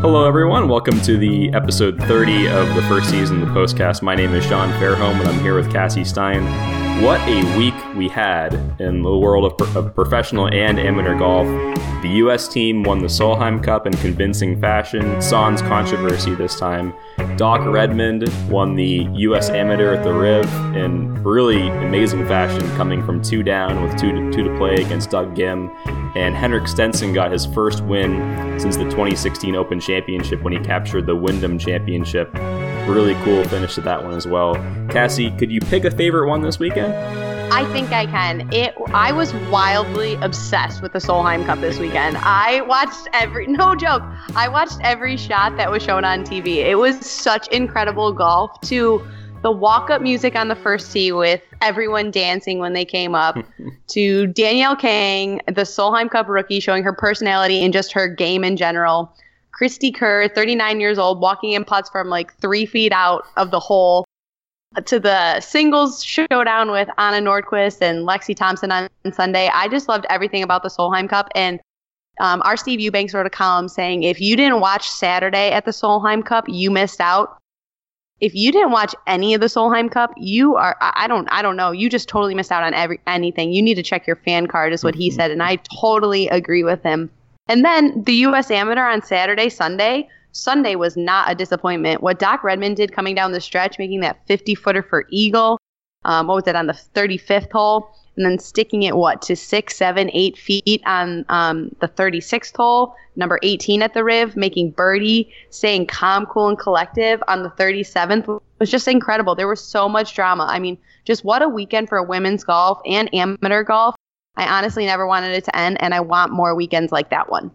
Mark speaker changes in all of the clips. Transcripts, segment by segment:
Speaker 1: Hello, everyone. Welcome to the episode 30 of the first season of the Postcast. My name is Sean Fairholm, and I'm here with Cassie Stein. What a week we had in the world of, pro- of professional and amateur golf. The U.S. team won the Solheim Cup in convincing fashion, sans controversy this time. Doc Redman won the U.S. Amateur at the Riv in really amazing fashion, coming from two down with two to, two to play against Doug Ghim. And Henrik Stenson got his first win since the 2016 Open Championship when he captured the Wyndham Championship. Really cool finish to that one as well. Cassie, could you pick a favorite one this weekend?
Speaker 2: I think I can. It. I was wildly obsessed with the Solheim Cup this weekend. I watched every. No joke. I watched every shot that was shown on TV. It was such incredible golf. To the walk-up music on the first tee with everyone dancing when they came up. to Danielle Kang, the Solheim Cup rookie, showing her personality and just her game in general. Cristie Kerr, 39 years old, walking in putts from like three feet out of the hole to the singles showdown with Anna Nordqvist and Lexi Thompson on Sunday. I just loved everything about the Solheim Cup. And um, our Steve Eubanks wrote a column saying if you didn't watch Saturday at the Solheim Cup, you missed out. If you didn't watch any of the Solheim Cup, you are I don't I don't know. You just totally missed out on every anything. You need to check your fan card, is what he said, and I totally agree with him. And then the U.S. Amateur on Saturday, Sunday. Sunday was not a disappointment. What Doc Redman did coming down the stretch, making that 50 footer for Eagle, um, what was it on the 35th hole, and then sticking it what to six, seven, eight feet on um, the 36th hole, number 18 at the Riv, making birdie, staying calm, cool, and collective on the 37th was just incredible. There was so much drama. I mean, just what a weekend for women's golf and amateur golf. I honestly never wanted it to end, and I want more weekends like that one.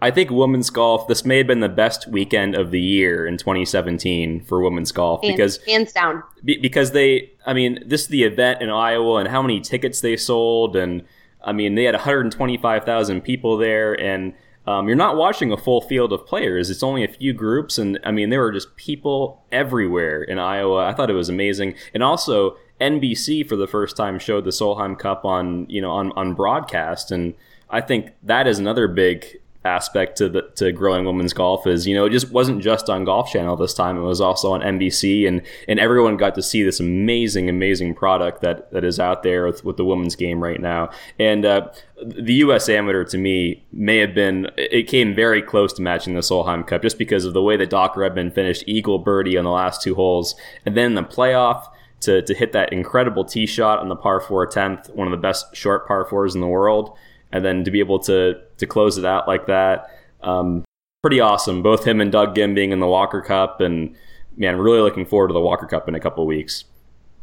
Speaker 1: I think women's golf, this may have been the best weekend of the year in 2017 for women's golf
Speaker 2: Hands,
Speaker 1: because
Speaker 2: hands down.
Speaker 1: be- because they, I mean, this is the event in Iowa and how many tickets they sold. And I mean, they had 125,000 people there. And um, you're not watching a full field of players, it's only a few groups. And I mean, there were just people everywhere in Iowa. I thought it was amazing. And also, NBC for the first time showed the Solheim Cup on, you know, on, on broadcast. And I think that is another big aspect to the to growing women's golf is you know it just wasn't just on golf channel this time it was also on NBC and and everyone got to see this amazing amazing product that that is out there with, with the women's game right now and uh, the US amateur to me may have been it came very close to matching the Solheim Cup just because of the way that Doc Redman finished eagle birdie on the last two holes and then the playoff to, to hit that incredible tee shot on the par 4 10th one of the best short par 4s in the world and then to be able to to close it out like that, um, pretty awesome. Both him and Doug Ghim being in the Walker Cup, and man, really looking forward to the Walker Cup in a couple weeks.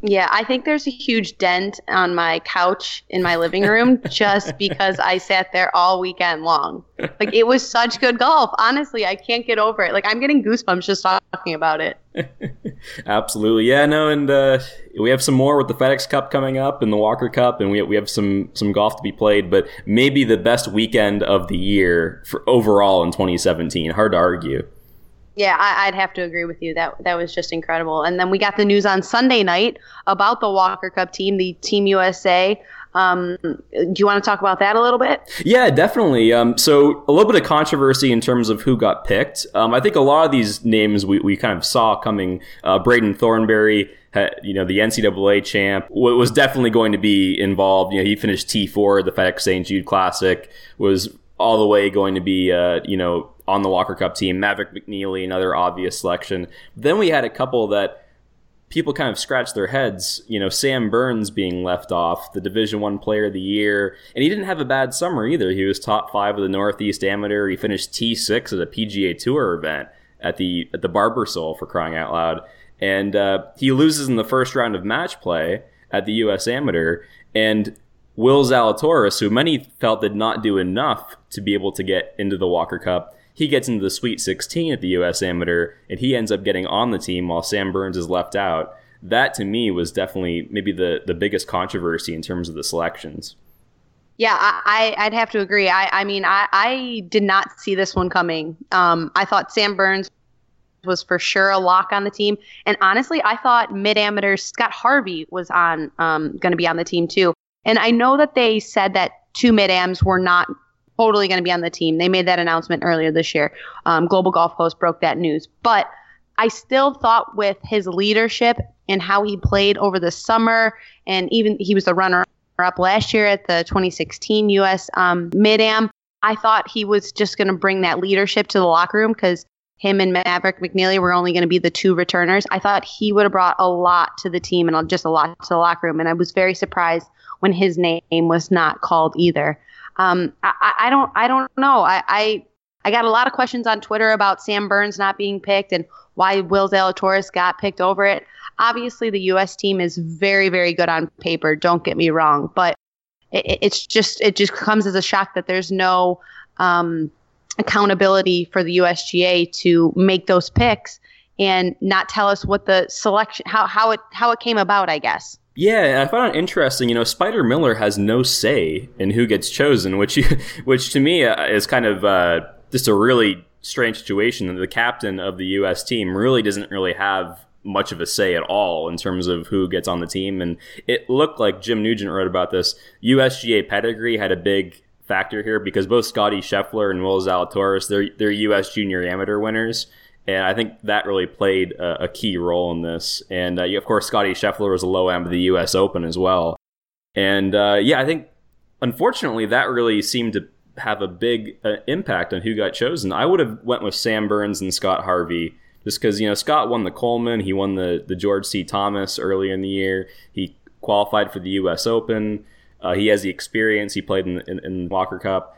Speaker 2: Yeah, I think there's a huge dent on my couch in my living room just because I sat there all weekend long. Like it was such good golf. Honestly, I can't get over it. Like I'm getting goosebumps just talking about it.
Speaker 1: Absolutely, yeah, no, and uh, we have some more with the FedEx Cup coming up and the Walker Cup, and we we have some some golf to be played. But maybe the best weekend of the year for overall in 2017. Hard to argue.
Speaker 2: Yeah, I, would have to agree with you. That that was just incredible. And then we got the news on Sunday night about the Walker Cup team, the Team USA. Um, do you want to talk about that a little bit?
Speaker 1: Yeah, definitely. Um, so a little bit of controversy in terms of who got picked. Um, I think a lot of these names we, we kind of saw coming. Uh, Braden Thornberry, you know, the NCAA champ, was definitely going to be involved. You know, he finished T4 at the FedEx St. Jude Classic, was all the way going to be, uh, you know, on the Walker Cup team. Maverick McNealy, another obvious selection. Then we had a couple that people kind of scratch their heads. You know, Sam Burns being left off, the Division One Player of the Year, and he didn't have a bad summer either. He was top five of the Northeast Amateur. He finished T six at a PGA Tour event at the at the Barbasol for crying out loud, and uh, he loses in the first round of match play at the U.S. Amateur, and Will Zalatoris, who many felt did not do enough to be able to get into the Walker Cup, he gets into the Sweet 16 at the U.S. Amateur, and he ends up getting on the team while Sam Burns is left out. That to me was definitely maybe the the biggest controversy in terms of the selections.
Speaker 2: Yeah, I, I'd have to agree. I, I mean, I, I did not see this one coming. Um, I thought Sam Burns was for sure a lock on the team, and honestly, I thought mid amateur Scott Harvey was on um, going to be on the team too. And I know that they said that two mid ams were not totally going to be on the team. They made that announcement earlier this year. Um, Global Golf Post broke that news. But I still thought with his leadership and how he played over the summer, and even he was the runner up last year at the 2016 U.S. Um, Mid Am. I thought he was just going to bring that leadership to the locker room because him and Maverick McNealy were only going to be the two returners. I thought he would have brought a lot to the team and just a lot to the locker room. And I was very surprised when his name was not called either. Um, I, I, don't, I don't know. I, I, I got a lot of questions on Twitter about Sam Burns not being picked and why Will Zalatoris got picked over it. Obviously, the U.S. team is very, very good on paper. Don't get me wrong, but it, it's just, it just comes as a shock that there's no. Um, accountability for the USGA to make those picks and not tell us what the selection how how it how it came about, I guess.
Speaker 1: Yeah, I found it interesting. You know, Spider Miller has no say in who gets chosen, which which to me uh, is kind of uh, just a really strange situation. The captain of the U.S. team really doesn't really have much of a say at all in terms of who gets on the team. And it looked like Jim Nugent wrote about this. USGA pedigree had a big factor here because both Scotty Scheffler and Will Zalatoris, they're, they're U.S. junior amateur winners. And I think that really played a, a key role in this. And uh, of course, Scotty Scheffler was a low end of the U.S. Open as well. And uh, yeah, I think unfortunately that really seemed to have a big uh, impact on who got chosen. I would have went with Sam Burns and Scott Harvey just because you know Scott won the Coleman, he won the the George C. Thomas earlier in the year, he qualified for the U.S. Open. Uh, he has the experience. He played in, in, in Walker Cup.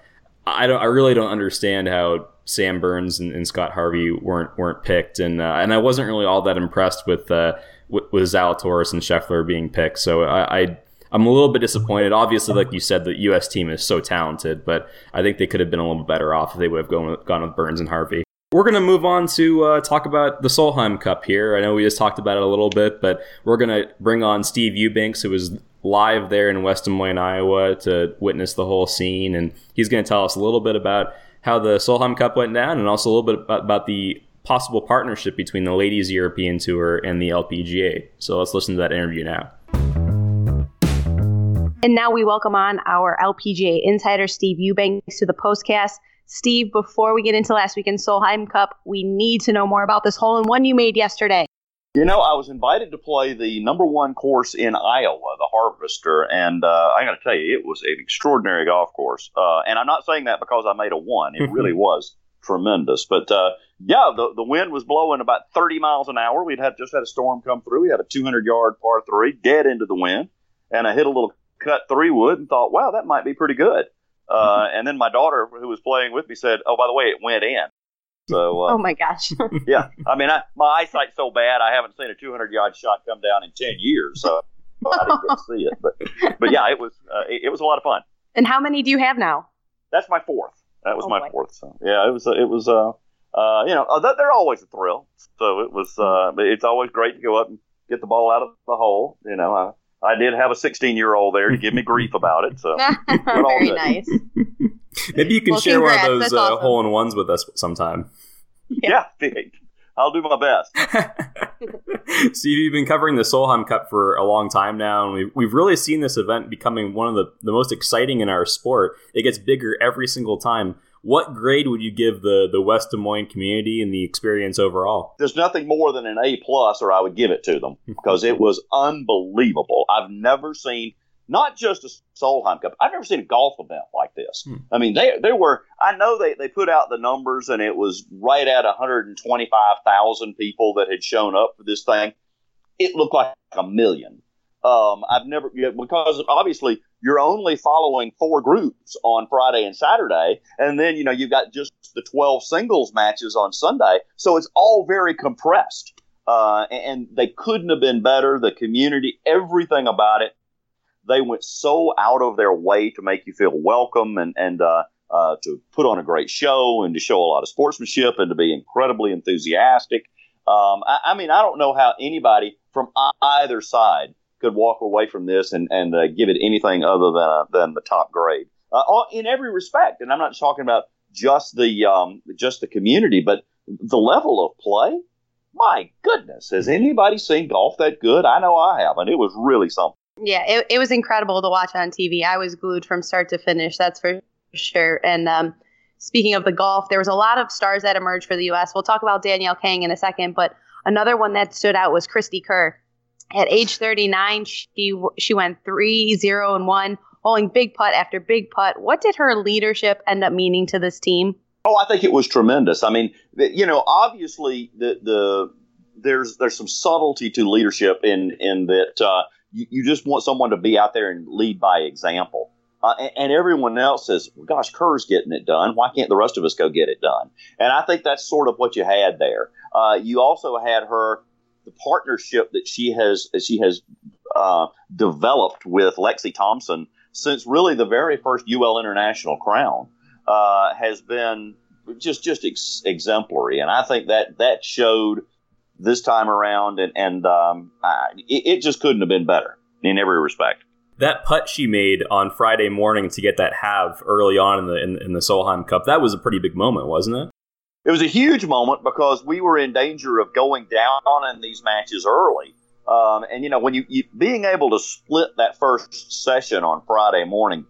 Speaker 1: I don't. I really don't understand how Sam Burns and, and Scott Harvey weren't weren't picked, and uh, and I wasn't really all that impressed with uh, with, with Zalatoris and Scheffler being picked. So I, I I'm a little bit disappointed. Obviously, like you said, the U.S. team is so talented, but I think they could have been a little better off if they would have gone with, gone with Burns and Harvey. We're going to move on to uh, talk about the Solheim Cup here. I know we just talked about it a little bit, but we're going to bring on Steve Eubanks, who was live there in West Des Moines, Iowa, to witness the whole scene, and he's going to tell us a little bit about how the Solheim Cup went down, and also a little bit about, the possible partnership between the Ladies European Tour and the LPGA. So let's listen to that interview now.
Speaker 2: And now we welcome on our LPGA insider, Steve Eubanks, to the postcast. Steve, before we get into last weekend's Solheim Cup, we need to know more about this hole in one you made yesterday.
Speaker 3: You know, I was invited to play the number one course in Iowa, the Harvester, and uh, I got to tell you, it was an extraordinary golf course. Uh, and I'm not saying that because I made a one; it really was tremendous. But uh, yeah, the the wind was blowing about 30 miles an hour. We'd had just had a storm come through. We had a 200 yard par three, dead into the wind, and I hit a little cut three wood and thought, wow, that might be pretty good. Uh, and then my daughter, who was playing with me, said, "Oh, by the way, it went in." So,
Speaker 2: uh, oh my gosh.
Speaker 3: yeah, I mean, I, my eyesight's so bad, I haven't seen a 200 yard shot come down in 10 years, so I didn't get to see it. But, but yeah, it was uh, it, it, was a lot of fun.
Speaker 2: And how many do you have now?
Speaker 3: That's my fourth. That was oh my boy. fourth. So yeah, it was it was uh, uh you know uh, they're always a thrill. So it was uh, it's always great to go up and get the ball out of the hole. You know, I, I did have a 16 year old there to give me grief about it. So
Speaker 2: very nice.
Speaker 1: Maybe you can well, share congrats. one of those uh, awesome. hole in ones with us sometime.
Speaker 3: Yeah, yeah I'll do my best.
Speaker 1: Steve, you've been covering the Solheim Cup for a long time now, and we've, we've really seen this event becoming one of the, the most exciting in our sport. It gets bigger every single time. What grade would you give the, the West Des Moines community and the experience overall?
Speaker 3: There's nothing more than an A plus, or I would give it to them because it was unbelievable. I've never seen – not just a Solheim Cup. I've never seen a golf event like this. Hmm. I mean, they they were. I know they they put out the numbers, and it was right at 125,000 people that had shown up for this thing. It looked like a million. Um, I've never because obviously you're only following four groups on Friday and Saturday, and then you know you've got just the 12 singles matches on Sunday, so it's all very compressed. Uh, and they couldn't have been better. The community, everything about it they went so out of their way to make you feel welcome and and uh, uh, to put on a great show and to show a lot of sportsmanship and to be incredibly enthusiastic. Um, I, I, mean, I don't know how anybody from either side could walk away from this and, and uh, give it anything other than, uh, than the top grade uh, in every respect. And I'm not talking about just the um, just the community, but the level of play. My goodness, has anybody seen golf that good? I know I haven't. It was really something.
Speaker 2: Yeah, it, it was incredible to watch on TV. I was glued from start to finish, that's for sure. And um, speaking of the golf, there was a lot of stars that emerged for the U.S. We'll talk about Danielle Kang in a second, but another one that stood out was Cristie Kerr. At age 39, she she went three zero and one, holding big putt after big putt. What did her leadership end up meaning to this team?
Speaker 3: Oh, I think it was tremendous. I mean, you know, obviously the the there's there's some subtlety to leadership in in that uh, you, you just want someone to be out there and lead by example. Uh, and, and, everyone else says, well, "Gosh, Kerr's getting it done. Why can't the rest of us go get it done?" And I think that's sort of what you had there. Uh, you also had her the partnership that she has she has uh, developed with Lexi Thompson since really the very first UL International crown uh, has been just just ex- exemplary, and I think that that showed this time around, and and um, I, it, it just couldn't have been better in every respect
Speaker 1: that putt she made on Friday morning to get that halve early on in the in, in, the Solheim Cup, that was a pretty big moment, wasn't it?
Speaker 3: It was a huge moment because we were in danger of going down in these matches early. Um, and you know, when you, you, being able to split that first session on Friday morning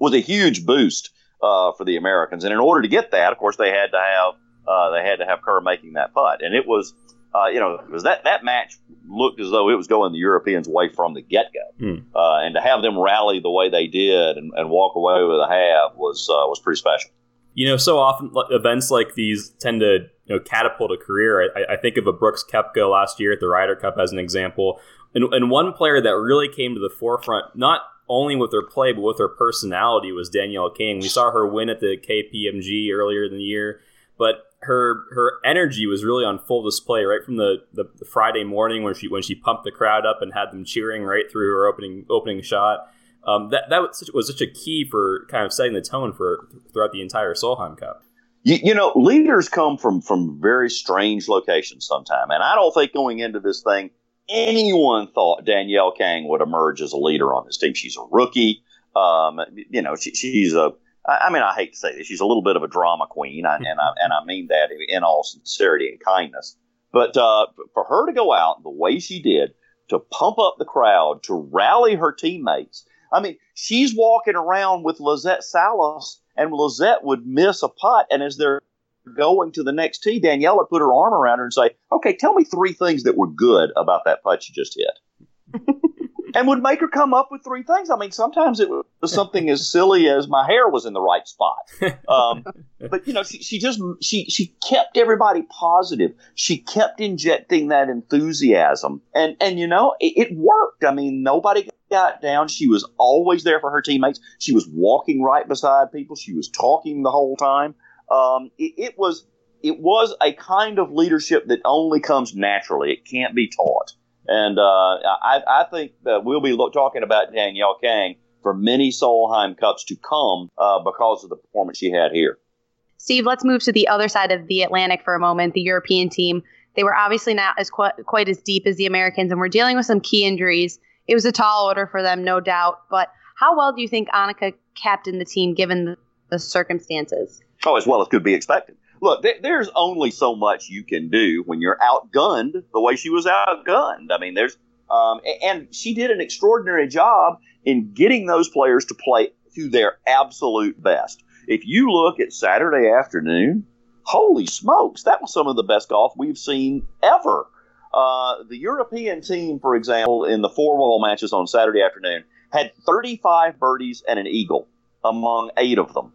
Speaker 3: was a huge boost uh, for the Americans. And in order to get that, of course, they had to have uh, they had to have Kerr making that putt, and it was. Uh, you know, because that, that match looked as though it was going the Europeans' way from the get go, mm. uh, and to have them rally the way they did and, and walk away with a half was uh, was pretty special.
Speaker 1: You know, so often events like these tend to you know catapult a career. I, I think of a Brooks Koepka last year at the Ryder Cup as an example, and, and one player that really came to the forefront, not only with her play but with her personality, was Danielle Kang. We saw her win at the KPMG earlier in the year but her her energy was really on full display right from the, the, the, Friday morning when she when she pumped the crowd up and had them cheering right through her opening opening shot. Um, that that was such, was such a key for kind of setting the tone for throughout the entire Solheim Cup.
Speaker 3: You, you know, leaders come from from very strange locations sometimes, and I don't think going into this thing anyone thought Danielle Kang would emerge as a leader on this team. She's a rookie. Um, you know, she, she's a I mean, I hate to say this, she's a little bit of a drama queen, and I and I mean that in all sincerity and kindness. But uh, for her to go out the way she did, to pump up the crowd, to rally her teammates. I mean, she's walking around with Lizette Salas, and Lizette would miss a putt, and as they're going to the next tee, Danielle would put her arm around her and say, "Okay, tell me three things that were good about that putt you just hit." and would make her come up with three things. I mean, sometimes it was something as silly as my hair was in the right spot. Um, but you know, she, she just she she kept everybody positive. She kept injecting that enthusiasm, and and you know, it, it worked. I mean, nobody got down. She was always there for her teammates. She was walking right beside people. She was talking the whole time. Um, it, it was it was a kind of leadership that only comes naturally. It can't be taught. And uh, I, I, think that we'll be look, talking about Danielle Kang for many Solheim Cups to come uh, because of the performance she had here.
Speaker 2: Steve, let's move to the other side of the Atlantic for a moment. The European team. They were obviously not as quite, quite as deep as the Americans, and we're dealing with some key injuries. It was a tall order for them, no doubt. But how well do you think Annika captained the team given the, the circumstances?
Speaker 3: Oh, as well as could be expected look, th- there's only so much you can do when you're outgunned the way she was outgunned. I mean, there's, um, and she did an extraordinary job in getting those players to play to their absolute best. If you look at Saturday afternoon, holy smokes, that was some of the best golf we've seen ever. Uh, the European team, for example, in the four ball matches on Saturday afternoon, had 35 birdies and an eagle among eight of them.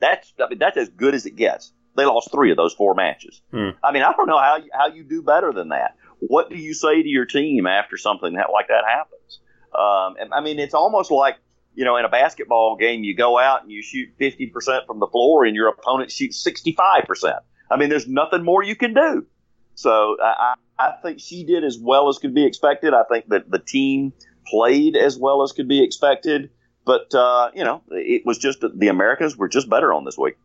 Speaker 3: That's I mean, that's as good as it gets. They lost three of those four matches. Hmm. I mean, I don't know how you, how you do better than that. What do you say to your team after something that, like that happens? Um, and, I mean, it's almost like you know, in a basketball game, you go out and you shoot 50% from the floor, and your opponent shoots 65%. I mean, there's nothing more you can do. So I, I think she did as well as could be expected. I think that the team played as well as could be expected. But, uh, you know, it was just the Americans were just better on this week.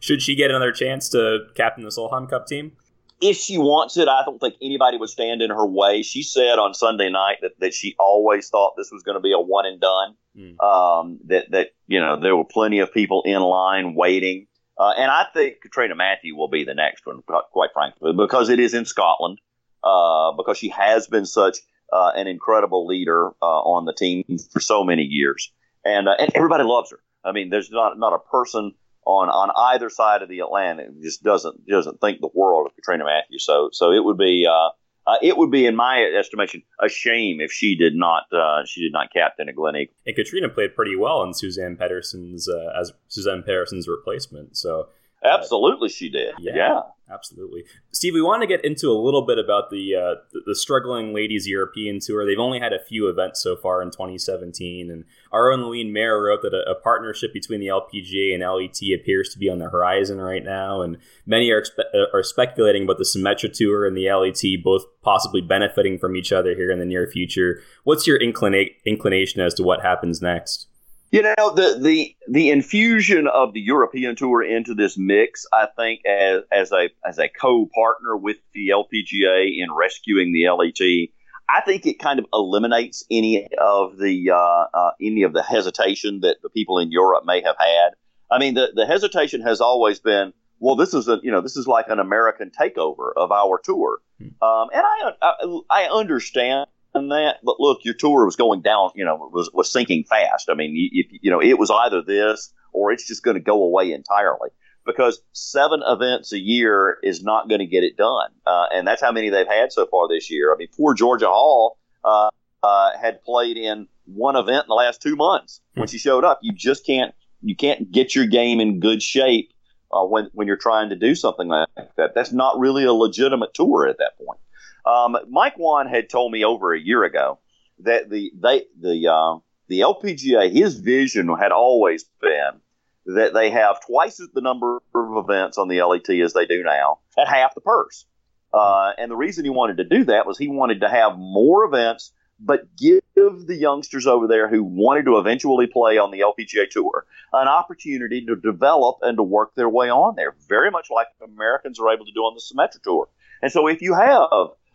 Speaker 1: Should she get another chance to captain the Solheim Cup team?
Speaker 3: If she wants it, I don't think anybody would stand in her way. She said on Sunday night that, that she always thought this was going to be a one and done. Mm. Um, that that you know there were plenty of people in line waiting, uh, and I think Catriona Matthew will be the next one, quite frankly, because it is in Scotland. Uh, because she has been such uh, an incredible leader uh, on the team for so many years, and uh, and everybody loves her. I mean, there's not not a person on on either side of the Atlantic just doesn't doesn't think the world of Catriona Matthews. So so it would be. Uh, uh, it would be, in my estimation, a shame if she did not uh, she did not captain a Glen Eagle.
Speaker 1: And Catriona played pretty well in Suzanne Pettersen's uh, as Suzanne Pettersen's replacement. So
Speaker 3: absolutely, she did. Yeah, yeah,
Speaker 1: absolutely. Steve, we want to get into a little bit about the, uh, the, struggling ladies European tour. They've only had a few events so far in 2017, and our own Louise Mayer wrote that a, a, partnership between the LPGA and LET appears to be on the horizon right now, and many are expe- are speculating about the Symetra Tour and the LET both possibly benefiting from each other here in the near future. What's your inclina- inclination as to what happens next?
Speaker 3: You know the the the infusion of the European Tour into this mix, I think, as as a as a co-partner with the LPGA in rescuing the LET, I think it kind of eliminates any of the uh, uh, any of the hesitation that the people in Europe may have had. I mean, the the hesitation has always been, well, this is a you know this is like an American takeover of our tour, hmm. um, and I, I I understand that. But look, your tour was going down, you know, was, was sinking fast. I mean, if, you know, it was either this or it's just going to go away entirely because seven events a year is not going to get it done. Uh, and that's how many they've had so far this year. I mean, poor Georgia Hall uh, uh, had played in one event in the last two months when she showed up. You just can't you can't get your game in good shape uh, when when you're trying to do something like that. That's not really a legitimate tour at that point. Um, Mike Whan had told me over a year ago that the they the uh, the LPGA his vision had always been that they have twice the number of events on the LET as they do now at half the purse. Uh, and the reason he wanted to do that was he wanted to have more events, but give the youngsters over there who wanted to eventually play on the LPGA Tour an opportunity to develop and to work their way on there, very much like Americans are able to do on the Symetra Tour. And so if you have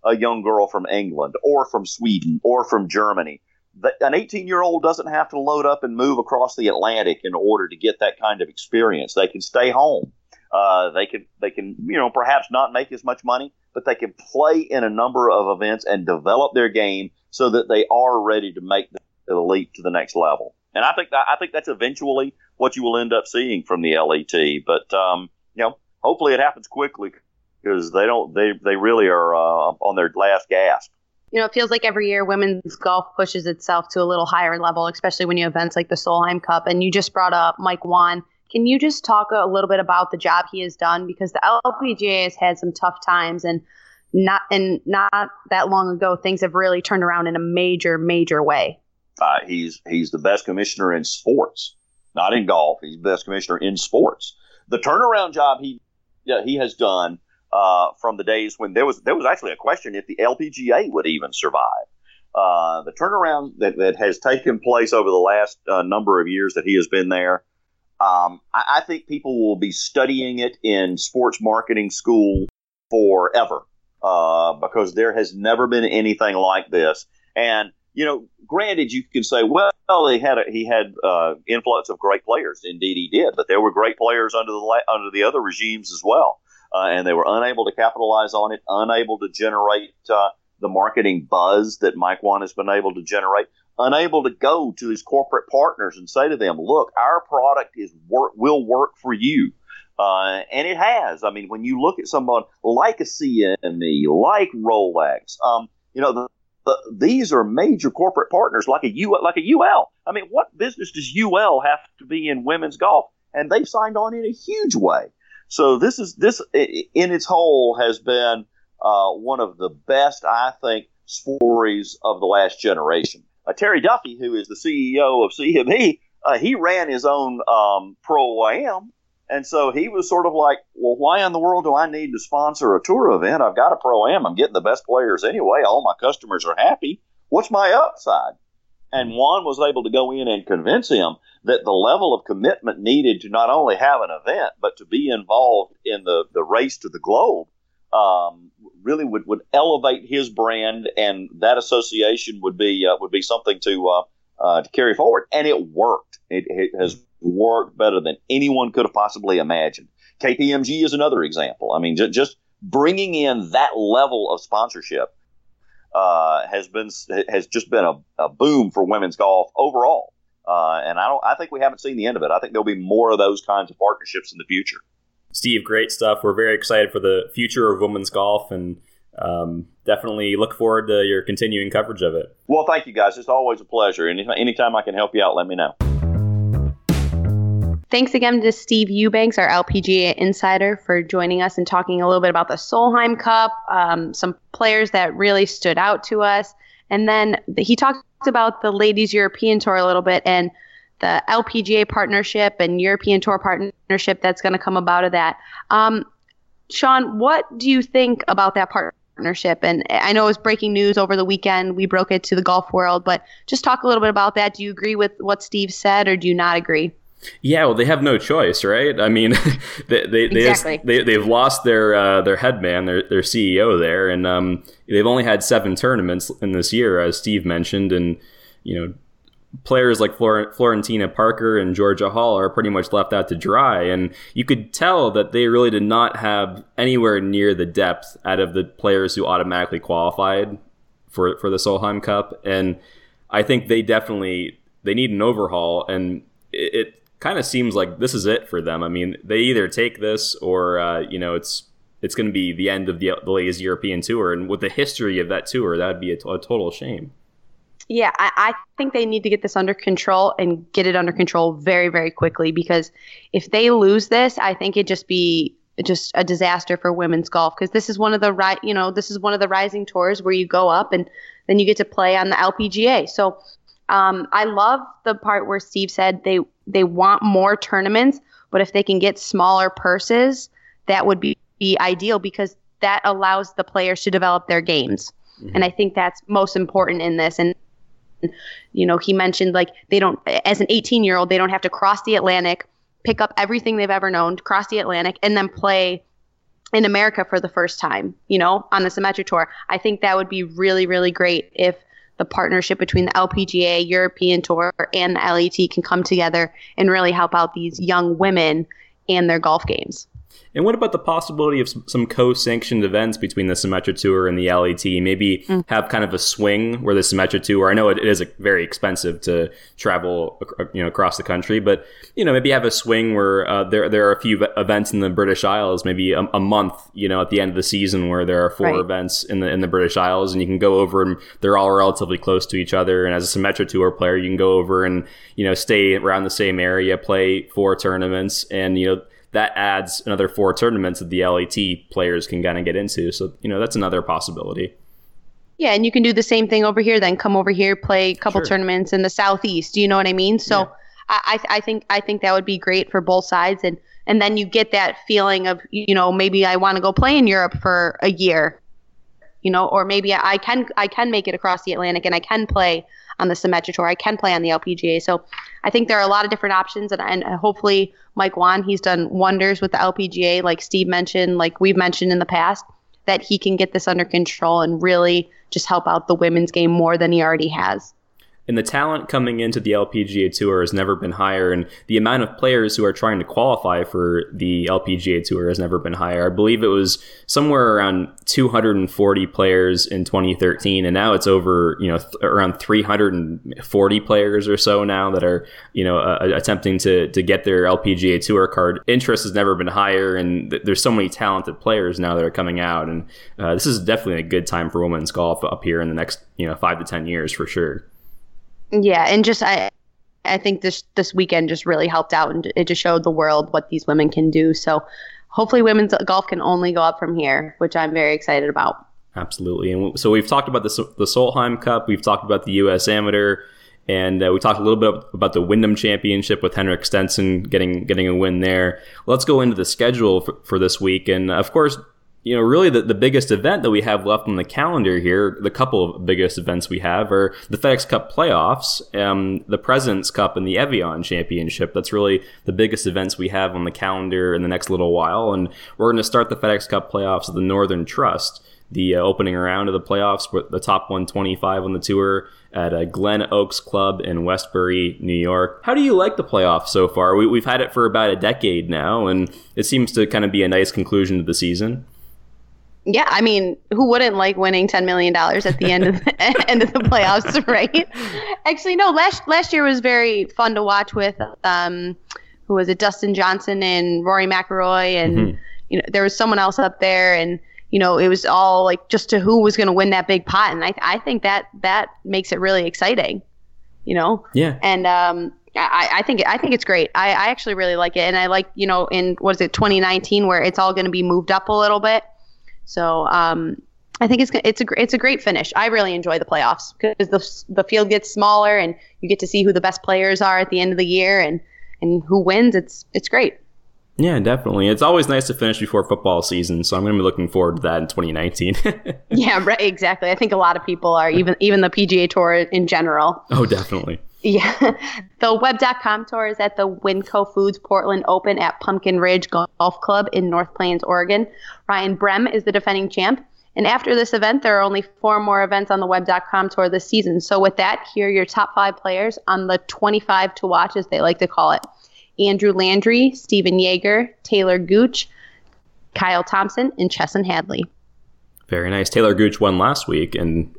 Speaker 3: a young girl from England or from Sweden or from Germany. An 18 year old doesn't have to load up and move across the Atlantic in order to get that kind of experience. They can stay home. Uh, they can they can you know perhaps not make as much money, but they can play in a number of events and develop their game so that they are ready to make the leap to the next level. And I think that, I think that's eventually what you will end up seeing from the LET. But um, you know, hopefully it happens quickly because they don't they they really are uh, on their last gasp.
Speaker 2: You know, it feels like every year women's golf pushes itself to a little higher level, especially when you have events like the Solheim Cup. And you just brought up Mike Whan. Can you just talk a little bit about the job he has done? Because the LPGA has had some tough times, and not and not that long ago, things have really turned around in a major, major way.
Speaker 3: Uh, he's he's the best commissioner in sports, not in golf. He's the best commissioner in sports. The turnaround job he yeah, he has done uh, from the days when there was there was actually a question if the LPGA would even survive. Uh, the turnaround that, that has taken place over the last uh, number of years that he has been there, um, I, I, think people will be studying it in sports marketing school forever uh, because there has never been anything like this. And you know, granted, you can say, well, he had a, he had uh, influx of great players. Indeed, he did, but there were great players under the under the other regimes as well and they were unable to capitalize on it, unable to generate uh, the marketing buzz that Mike Whan has been able to generate, unable to go to his corporate partners and say to them, "Look, our product is work will work for you." Uh, and it has. I mean, when you look at someone like a CME, like Rolex, um, you know, the, these are major corporate partners like a U, like a UL. I mean, what business does UL have to be in women's golf? And they've signed on in a huge way. So this is this in its whole has been uh, one of the best, I think, stories of the last generation. Uh, Terry Duffy, who is the CEO of CME, uh, he ran his own um, pro am, and so he was sort of like, well, why in the world do I need to sponsor a tour event? I've got a pro am. I'm getting the best players anyway. All my customers are happy. What's my upside? And Whan was able to go in and convince him that the level of commitment needed to not only have an event, but to be involved in the, the race to the globe um, really would, would elevate his brand, and that association would be uh, would be something to uh, uh, to carry forward. And it worked. It, it, has worked better than anyone could have possibly imagined. KPMG is another example. I mean, just bringing in that level of sponsorship uh, has been has just been a, a, boom for women's golf overall. Uh, and I don't. I think we haven't seen the end of it. I think there'll be more of those kinds of partnerships in the future.
Speaker 1: Steve, great stuff. We're very excited for the future of women's golf, and um, definitely look forward to your continuing coverage of it.
Speaker 3: Well, thank you guys. It's always a pleasure. And anytime I can help you out, let me know.
Speaker 2: Thanks again to Steve Eubanks, our LPGA insider, for joining us and talking a little bit about the Solheim Cup, um, some players that really stood out to us. And then he talked about the Ladies European Tour a little bit and the LPGA partnership and European Tour partnership that's going to come about of that. Um, Sean, what do you think about that partnership? And I know it was breaking news over the weekend. We broke it to the golf world, but just talk a little bit about that. Do you agree with what Steve said or do you not agree?
Speaker 1: Yeah, well, they have no choice, right? I mean, they they exactly. they, they have lost their uh, their head man, their their CEO there, and um, they've only had seven tournaments in this year, as Steve mentioned, and you know, players like Flor- Florentyna Parker and Georgia Hall are pretty much left out to dry, and you could tell that they really did not have anywhere near the depth out of the players who automatically qualified for for the Solheim Cup, and I think they definitely they need an overhaul, and it kind of seems like this is it for them. I mean, they either take this or uh, you know it's it's going to be the end of the, the Ladies European tour, and with the history of that tour, that would be a, t- a total shame.
Speaker 2: Yeah, I, I, think they need to get this under control and get it under control very, very quickly because if they lose this, I think it'd just be just a disaster for women's golf because this is one of the right, you know, this is one of the rising tours where you go up and then you get to play on the LPGA. So um, I love the part where Steve said they they want more tournaments, but if they can get smaller purses, that would be, be ideal because that allows the players to develop their games. Mm-hmm. And I think that's most important in this. And you know, he mentioned like they don't as an 18 year old they don't have to cross the Atlantic, pick up everything they've ever known, cross the Atlantic, and then play in America for the first time, you know, on the Symetra Tour. I think that would be really, really great if the partnership between the LPGA, European Tour, and the LET can come together and really help out these young women and their golf games.
Speaker 1: And what about the possibility of some co-sanctioned events between the Symetra Tour and the LET? Maybe mm. have kind of a swing where the Symetra Tour. I know it is very expensive to travel, you know, across the country, but you know, maybe have a swing where uh, there there are a few events in the British Isles, maybe a, a, month, you know, at the end of the season where there are four right. events in the in the British Isles, and you can go over and they're all relatively close to each other. And as a Symetra Tour player, you can go over and you know stay around the same area, play four tournaments, and you know that adds another four tournaments that the LET players can kind of get into. So, you know, that's another possibility.
Speaker 2: Yeah, and you can do the same thing over here. Then come over here, play a couple sure. tournaments in the southeast. Do you know what I mean? So, yeah. I, I think I think that would be great for both sides, and and then you get that feeling of you know maybe I want to go play in Europe for a year, you know, or maybe I can I can make it across the Atlantic and I can play on the Symetra Tour. I can play on the LPGA. So I think there are a lot of different options, and, and hopefully Mike Whan, he's done wonders with the LPGA, like Steve mentioned, like we've mentioned in the past, that he can get this under control and really just help out the women's game more than he already has
Speaker 1: and the talent coming into the LPGA Tour has never been higher, and the amount of players who are trying to qualify for the LPGA Tour has never been higher. I believe it was somewhere around 240 players in 2013, and now it's over, you know, th- around 340 players or so now that are, you know, uh, attempting to to get their LPGA Tour card. Interest has never been higher, and th- there's so many talented players now that are coming out, and uh, this is definitely a good time for women's golf up here in the next, you know, five to ten years for sure.
Speaker 2: Yeah, and just I I think this this weekend just really helped out and it just showed the world what these women can do. So hopefully women's golf can only go up from here, which I'm very excited about.
Speaker 1: Absolutely. And so we've talked about the the Solheim Cup, we've talked about the US Amateur and uh, we talked a little bit about the Wyndham Championship with Henrik Stenson getting getting a win there. Let's go into the schedule for, for this week, and of course, you know, really the, the biggest event that we have left on the calendar here, the couple of biggest events we have are the FedEx Cup playoffs, um, the President's Cup, and the Evian Championship. That's really the biggest events we have on the calendar in the next little while. And we're going to start the FedEx Cup playoffs at the Northern Trust, the uh, opening round of the playoffs with the top 125 on the tour at a uh, Glen Oaks Club in Westbury, New York. How do you like the playoffs so far? We, we've had it for about a decade now, and it seems to kind of be a nice conclusion to the season.
Speaker 2: Yeah, I mean, who wouldn't like winning ten million dollars at the end of the end of the playoffs, right? Actually, no. Last last year was very fun to watch with um, who was it? Dustin Johnson and Rory McIlroy, and mm-hmm. you know there was someone else up there, and you know it was all like just to who was going to win that big pot, and I I think that that makes it really exciting, you know.
Speaker 1: Yeah.
Speaker 2: And um, I, I think I think it's great. I, I actually really like it, and I like you know in what is it 2019 where it's all going to be moved up a little bit so um, I think it's it's a it's a great finish. I really enjoy the playoffs because the the field gets smaller and you get to see who the best players are at the end of the year and and who wins. It's it's great.
Speaker 1: Yeah, definitely. It's always nice to finish before football season, so I'm going to be looking forward to that in 2019.
Speaker 2: yeah, right. Exactly. I think a lot of people are even even the PGA Tour in general.
Speaker 1: Oh, definitely.
Speaker 2: Yeah. The web.com tour is at the Winco Foods Portland Open at Pumpkin Ridge Golf Club in North Plains, Oregon. Ryan Brehm is the defending champ. And after this event, there are only four more events on the web.com tour this season. So, with that, here are your top five players on the 25 to watch, as they like to call it Andrew Landry, Stephen Jaeger, Taylor Gooch, Kyle Thompson, and Chesson Hadley.
Speaker 1: Very nice. Taylor Gooch won last week and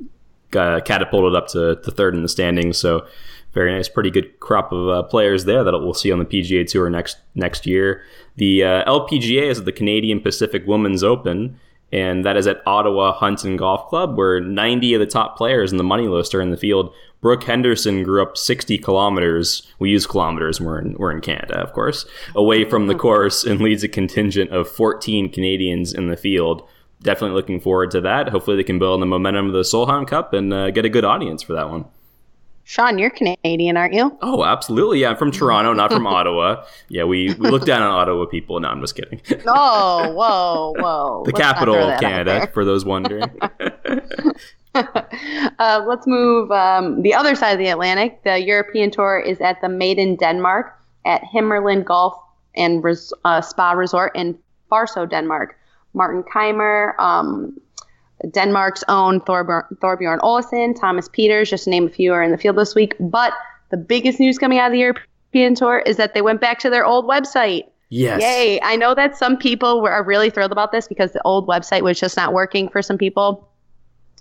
Speaker 1: uh, catapulted up to, to third in the standings. So, very nice, pretty good crop of uh, players there that we'll see on the PGA Tour next next year. The uh, LPGA is the Canadian Pacific Women's Open, and that is at Ottawa Hunton Golf Club, where 90 of the top players in the money list are in the field. Brooke Henderson grew up 60 kilometers. We use kilometers. We're in we're in Canada, of course, away from the course, and leads a contingent of 14 Canadians in the field. Definitely looking forward to that. Hopefully, they can build on the momentum of the Solheim Cup and uh, get a good audience for that one.
Speaker 2: Sean, you're Canadian, aren't you?
Speaker 1: Oh, absolutely. Yeah, I'm from Toronto, not from Ottawa. Yeah, we, we look down on Ottawa people. No, I'm just kidding.
Speaker 2: oh, whoa, whoa.
Speaker 1: the let's capital of Canada, for those wondering.
Speaker 2: uh, let's move um, the other side of the Atlantic. The European Tour is at the Made in Denmark at Himmerland Golf and Res- uh, Spa Resort in Farso, Denmark. Martin Kaymer, um, Denmark's own Thorbjorn, Thorbjorn Olesen, Thomas Pieters, just to name a few, are in the field this week. But the biggest news coming out of the European Tour is that they went back to their old website.
Speaker 1: Yes.
Speaker 2: Yay. I know that some people were, are really thrilled about this because the old website was just not working for some people.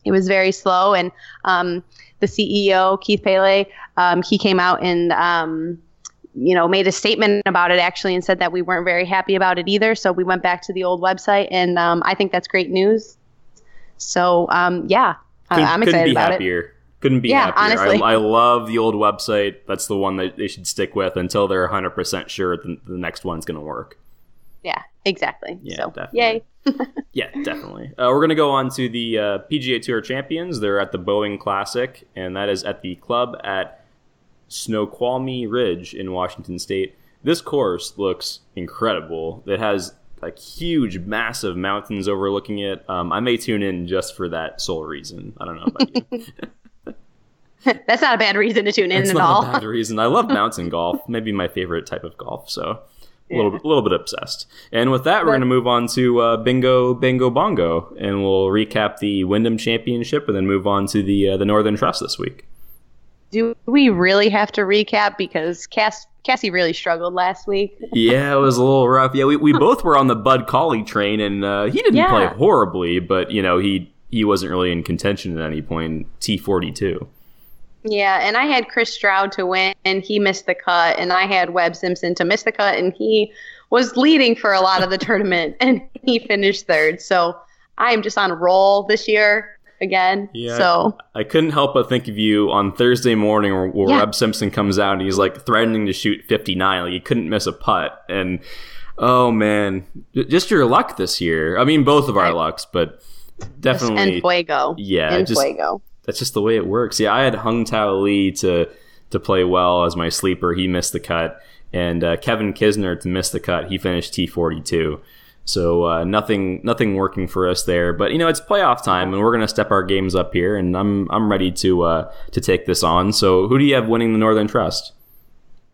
Speaker 2: It was very slow. And um, the CEO, Keith Pelley, um, he came out and, um, you know, made a statement about it actually and said that we weren't very happy about it either. So we went back to the old website. And um, I think that's great news. So um, yeah,
Speaker 1: couldn't,
Speaker 2: I'm
Speaker 1: excited
Speaker 2: couldn't be
Speaker 1: about
Speaker 2: happier.
Speaker 1: it. Couldn't be yeah, happier. Honestly. I, I, love the old website. That's the one that they should stick with until they're 100% sure the, the next one's going to work.
Speaker 2: Yeah, exactly.
Speaker 1: Yeah,
Speaker 2: so,
Speaker 1: definitely.
Speaker 2: Yay.
Speaker 1: yeah, definitely. Uh, we're going to go on to the uh, PGA Tour champions. They're at the Boeing Classic, and that is at the club at Snoqualmie Ridge in Washington State. This course looks incredible. It has like huge, massive mountains overlooking it. Um, I may tune in just for that sole reason. I don't know about you.
Speaker 2: That's not a bad reason to tune in
Speaker 1: That's
Speaker 2: at
Speaker 1: not
Speaker 2: all.
Speaker 1: A bad reason. I love mountain golf. Maybe my favorite type of golf. So a little, yeah. little bit obsessed. And with that, we're going to move on to uh, Bingo, Bango, Bongo, and we'll recap the Wyndham Championship, and then move on to the uh, the Northern Trust this week.
Speaker 2: Do we really have to recap because Cass Cassie really struggled last week.
Speaker 1: yeah, it was a little rough. Yeah, we, we both were on the Bud Cauley train, and uh, he didn't yeah. play horribly, but you know he he wasn't really in contention at any point. T forty two.
Speaker 2: Yeah, and I had Chris Stroud to win, and he missed the cut, and I had Webb Simpson to miss the cut, and he was leading for a lot of the tournament, and he finished third. So I am just on a roll this year again. Yeah, so
Speaker 1: I couldn't help but think of you on Thursday morning where, where yeah. Webb Simpson comes out and he's like threatening to shoot 59. Like he couldn't miss a putt. And oh man, just your luck this year. I mean, both of our lucks, but definitely.
Speaker 2: And Fuego.
Speaker 1: Yeah.
Speaker 2: And
Speaker 1: just,
Speaker 2: Fuego.
Speaker 1: That's just the way it works. Yeah, I had Hung Tao Lee to, to play well as my sleeper. He missed the cut. And uh, Kevin Kisner to miss the cut. He finished T42. So uh, nothing nothing working for us there. But you know it's playoff time, and we're gonna step our games up here, and I'm I'm ready to uh, to take this on. So who do you have winning the Northern Trust?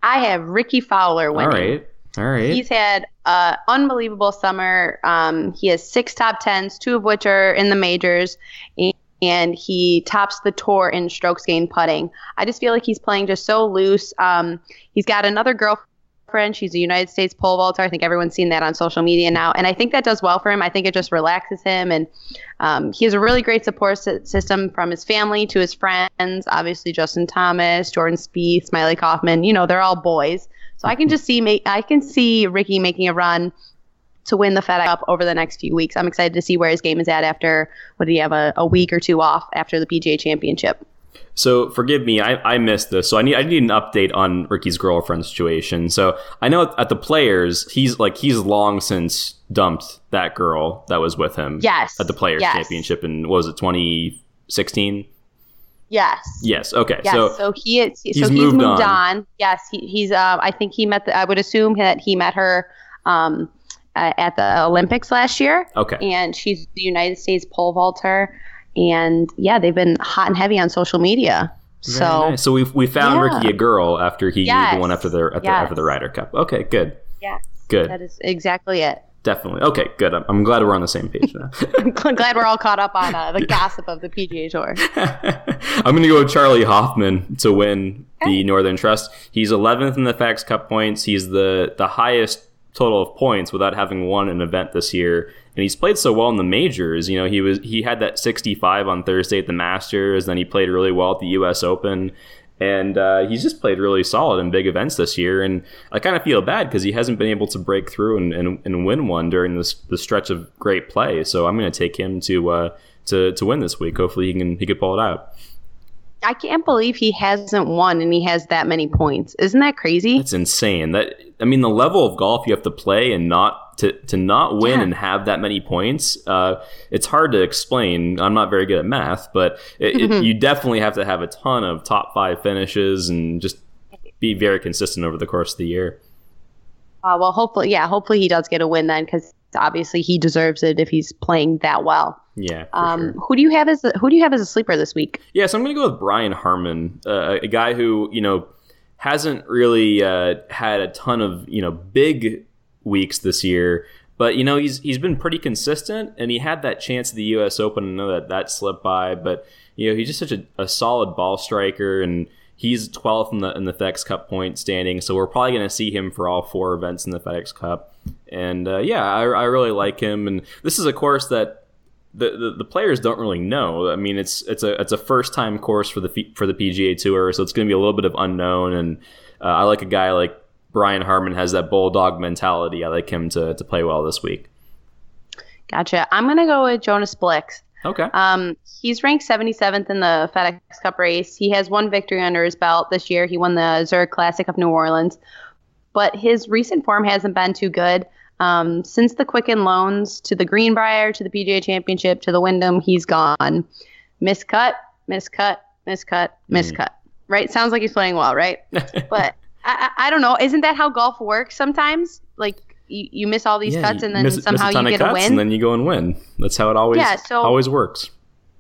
Speaker 2: I have Rickie Fowler winning.
Speaker 1: All right. All right.
Speaker 2: He's had an unbelievable summer. Um, he has six top tens, two of which are in the majors, and he tops the tour in strokes gained putting. I just feel like he's playing just so loose. Um, he's got another girlfriend girlfriend. She's a United States pole vaulter. I think everyone's seen that on social media now, and I think that does well for him. I think it just relaxes him, and um, he has a really great support system from his family to his friends. Obviously, Justin Thomas, Jordan Spieth, Smylie Kaufman. You know, they're all boys. So I can just see I can see Rickie making a run to win the Fed Cup over the next few weeks. I'm excited to see where his game is at after what do you have a, a week or two off after the PGA Championship.
Speaker 1: So forgive me, I, I missed this. So I need I need an update on Rickie's girlfriend situation. So I know at, the players, he's like he's long since dumped that girl that was with him.
Speaker 2: Yes.
Speaker 1: At the players
Speaker 2: yes.
Speaker 1: championship in was it 2016?
Speaker 2: Yes.
Speaker 1: Yes. Okay.
Speaker 2: Yes.
Speaker 1: So,
Speaker 2: so he is, he's so moved, he's moved on. on. Yes. He, he's. Uh, I think he met. The, I would assume that he met her um, at the Olympics last year.
Speaker 1: Okay.
Speaker 2: And she's the United States pole vaulter, and yeah, they've been hot and heavy on social media. Very so
Speaker 1: nice. so we we found yeah. Rickie a girl after he yes. won after the, after, yes. after the Ryder Cup. Okay. Good.
Speaker 2: Yeah.
Speaker 1: Good.
Speaker 2: That is exactly it.
Speaker 1: Definitely. Okay, good. I'm, I'm, glad we're on the same page now.
Speaker 2: I'm glad we're all caught up on uh, the gossip of the PGA Tour.
Speaker 1: I'm going to go with Charley Hoffman to win okay. the Northern Trust. He's 11th in the FedEx Cup points. He's the, the highest total of points without having won an event this year. And he's played so well in the majors. You know, he was he had that 65 on Thursday at the Masters. Then he played really well at the U.S. Open and uh, he's just played really solid in big events this year. And I kind of feel bad because he hasn't been able to break through and, and, and win one during this the stretch of great play. So I'm going to take him to uh, to to win this week. Hopefully he can he can pull it out.
Speaker 2: I can't believe he hasn't won and he has that many points. Isn't that crazy?
Speaker 1: It's insane. That I mean, the level of golf you have to play and not to to not win yeah. and have that many points. Uh, it's hard to explain. I'm not very good at math, but it, it, you definitely have to have a ton of top five finishes and just be very consistent over the course of the year.
Speaker 2: Uh, well, hopefully, yeah, hopefully he does get a win then because obviously he deserves it if he's playing that well.
Speaker 1: Yeah.
Speaker 2: Um,
Speaker 1: sure.
Speaker 2: Who do you have as a, who do you have as a sleeper this week?
Speaker 1: Yeah, so I'm going to go with Brian Harman, uh, a guy who you know hasn't really uh, had a ton of you know big weeks this year, but you know he's he's been pretty consistent, and he had that chance at the U.S. Open. I know that that slipped by, but you know he's just such a, a solid ball striker and. He's 12th in the in the FedEx Cup point standing, so we're probably going to see him for all four events in the FedEx Cup. And uh, yeah, I, I really like him. And this is a course that the, the, the, players don't really know. I mean, it's it's a it's a first time course for the for the PGA Tour, so it's going to be a little bit of unknown. And uh, I like a guy like Brian Harman has that bulldog mentality. I like him to to play well this week.
Speaker 2: Gotcha. I'm going to go with Jonas Blixt.
Speaker 1: Okay.
Speaker 2: Um, he's ranked 77th in the FedEx Cup race. He has one victory under his belt this year. He won the Zurich Classic of New Orleans, but his recent form hasn't been too good. Um, since the Quicken loans to the Greenbrier, to the PGA Championship, to the Wyndham, he's gone. Miscut, miscut, miscut, miscut. Mm. Right? Sounds like he's playing well, right? but I, I, don't know. Isn't that how golf works sometimes? Like you, you miss all these yeah, cuts and then miss, somehow miss you get a win,
Speaker 1: and then you go and win. That's how it always yeah, so always works.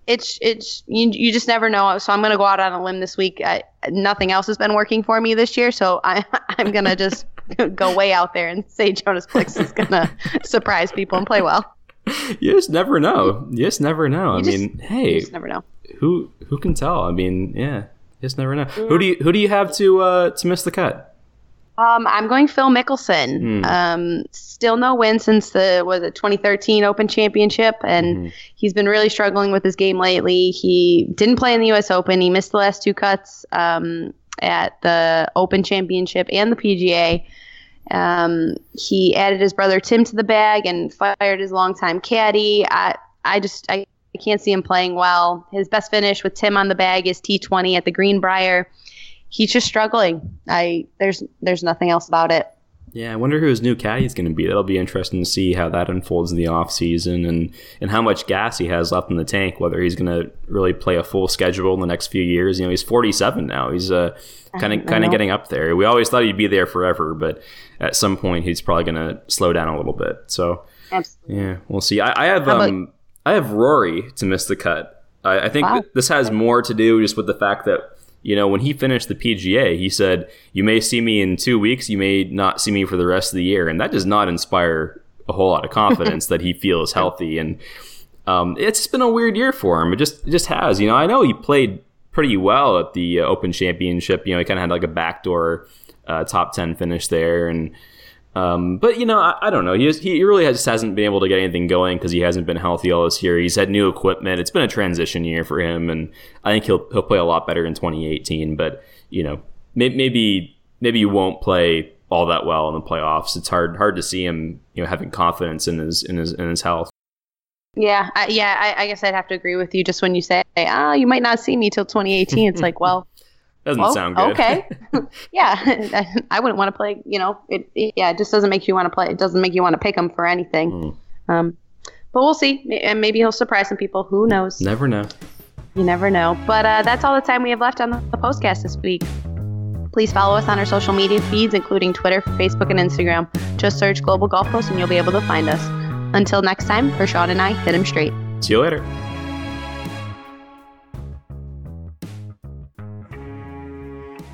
Speaker 2: It's it's you, you just never know. So I'm gonna go out on a limb this week. I, nothing else has been working for me this year, so I I'm gonna just go way out there and say Jonas Blixt is gonna surprise people and play well.
Speaker 1: You just never know. You just never know. You I just, mean, hey,
Speaker 2: just never know.
Speaker 1: Who who can tell? I mean, yeah, you just never know. Mm. Who do you who do you have to uh, to miss the cut?
Speaker 2: Um, I'm going Phil Mickelson. Mm. Um, still no win since the was it 2013 Open Championship, and mm. he's been really struggling with his game lately. He didn't play in the U.S. Open. He missed the last two cuts. Um, at the Open Championship and the PGA. Um, he added his brother Tim to the bag and fired his longtime caddy. I, I just I, I can't see him playing well. His best finish with Tim on the bag is T20 at the Greenbrier. He's just struggling. I there's there's nothing else about it.
Speaker 1: Yeah, I wonder who his new caddy is going to be. That'll be interesting to see how that unfolds in the off season and and how much gas he has left in the tank. Whether he's going to really play a full schedule in the next few years. You know, he's 47 now. He's uh kind of kind of getting up there. We always thought he'd be there forever, but at some point he's probably going to slow down a little bit. So
Speaker 2: Absolutely.
Speaker 1: yeah, we'll see. I, I have um I have Rory to miss the cut. I, I think wow. this has more to do just with the fact that you know, when he finished the PGA, he said, You may see me in two weeks, you may not see me for the rest of the year. And that does not inspire a whole lot of confidence that he feels healthy. And um, it's been a weird year for him. It just, it just has. You know, I know he played pretty well at the uh, Open Championship. You know, he kind of had like a backdoor uh, top ten finish there, and um, but you know, I, I don't know. He, he really just hasn't been able to get anything going because he hasn't been healthy all this year. He's had new equipment. It's been a transition year for him, and I think he'll he'll play a lot better in 2018. But you know, may, maybe maybe you won't play all that well in the playoffs. It's hard hard to see him you know having confidence in his in his in his health.
Speaker 2: Yeah, I, yeah. I, I guess I'd have to agree with you. Just when you say, "Ah, you might not see me till 2018," it's like, well.
Speaker 1: Doesn't oh, sound good.
Speaker 2: Okay. yeah, I wouldn't want to play. You know, it, it, Yeah, it just doesn't make you want to play. It doesn't make you want to pick him for anything. Mm. Um, but we'll see, and maybe he'll surprise some people. Who knows?
Speaker 1: Never know.
Speaker 2: You never know. But uh, that's all the time we have left on the, the postcast this week. Please follow us on our social media feeds, including Twitter, Facebook, and Instagram. Just search Global Golf Post, and you'll be able to find us. Until next time, for Sean and I, hit him straight.
Speaker 1: See you later.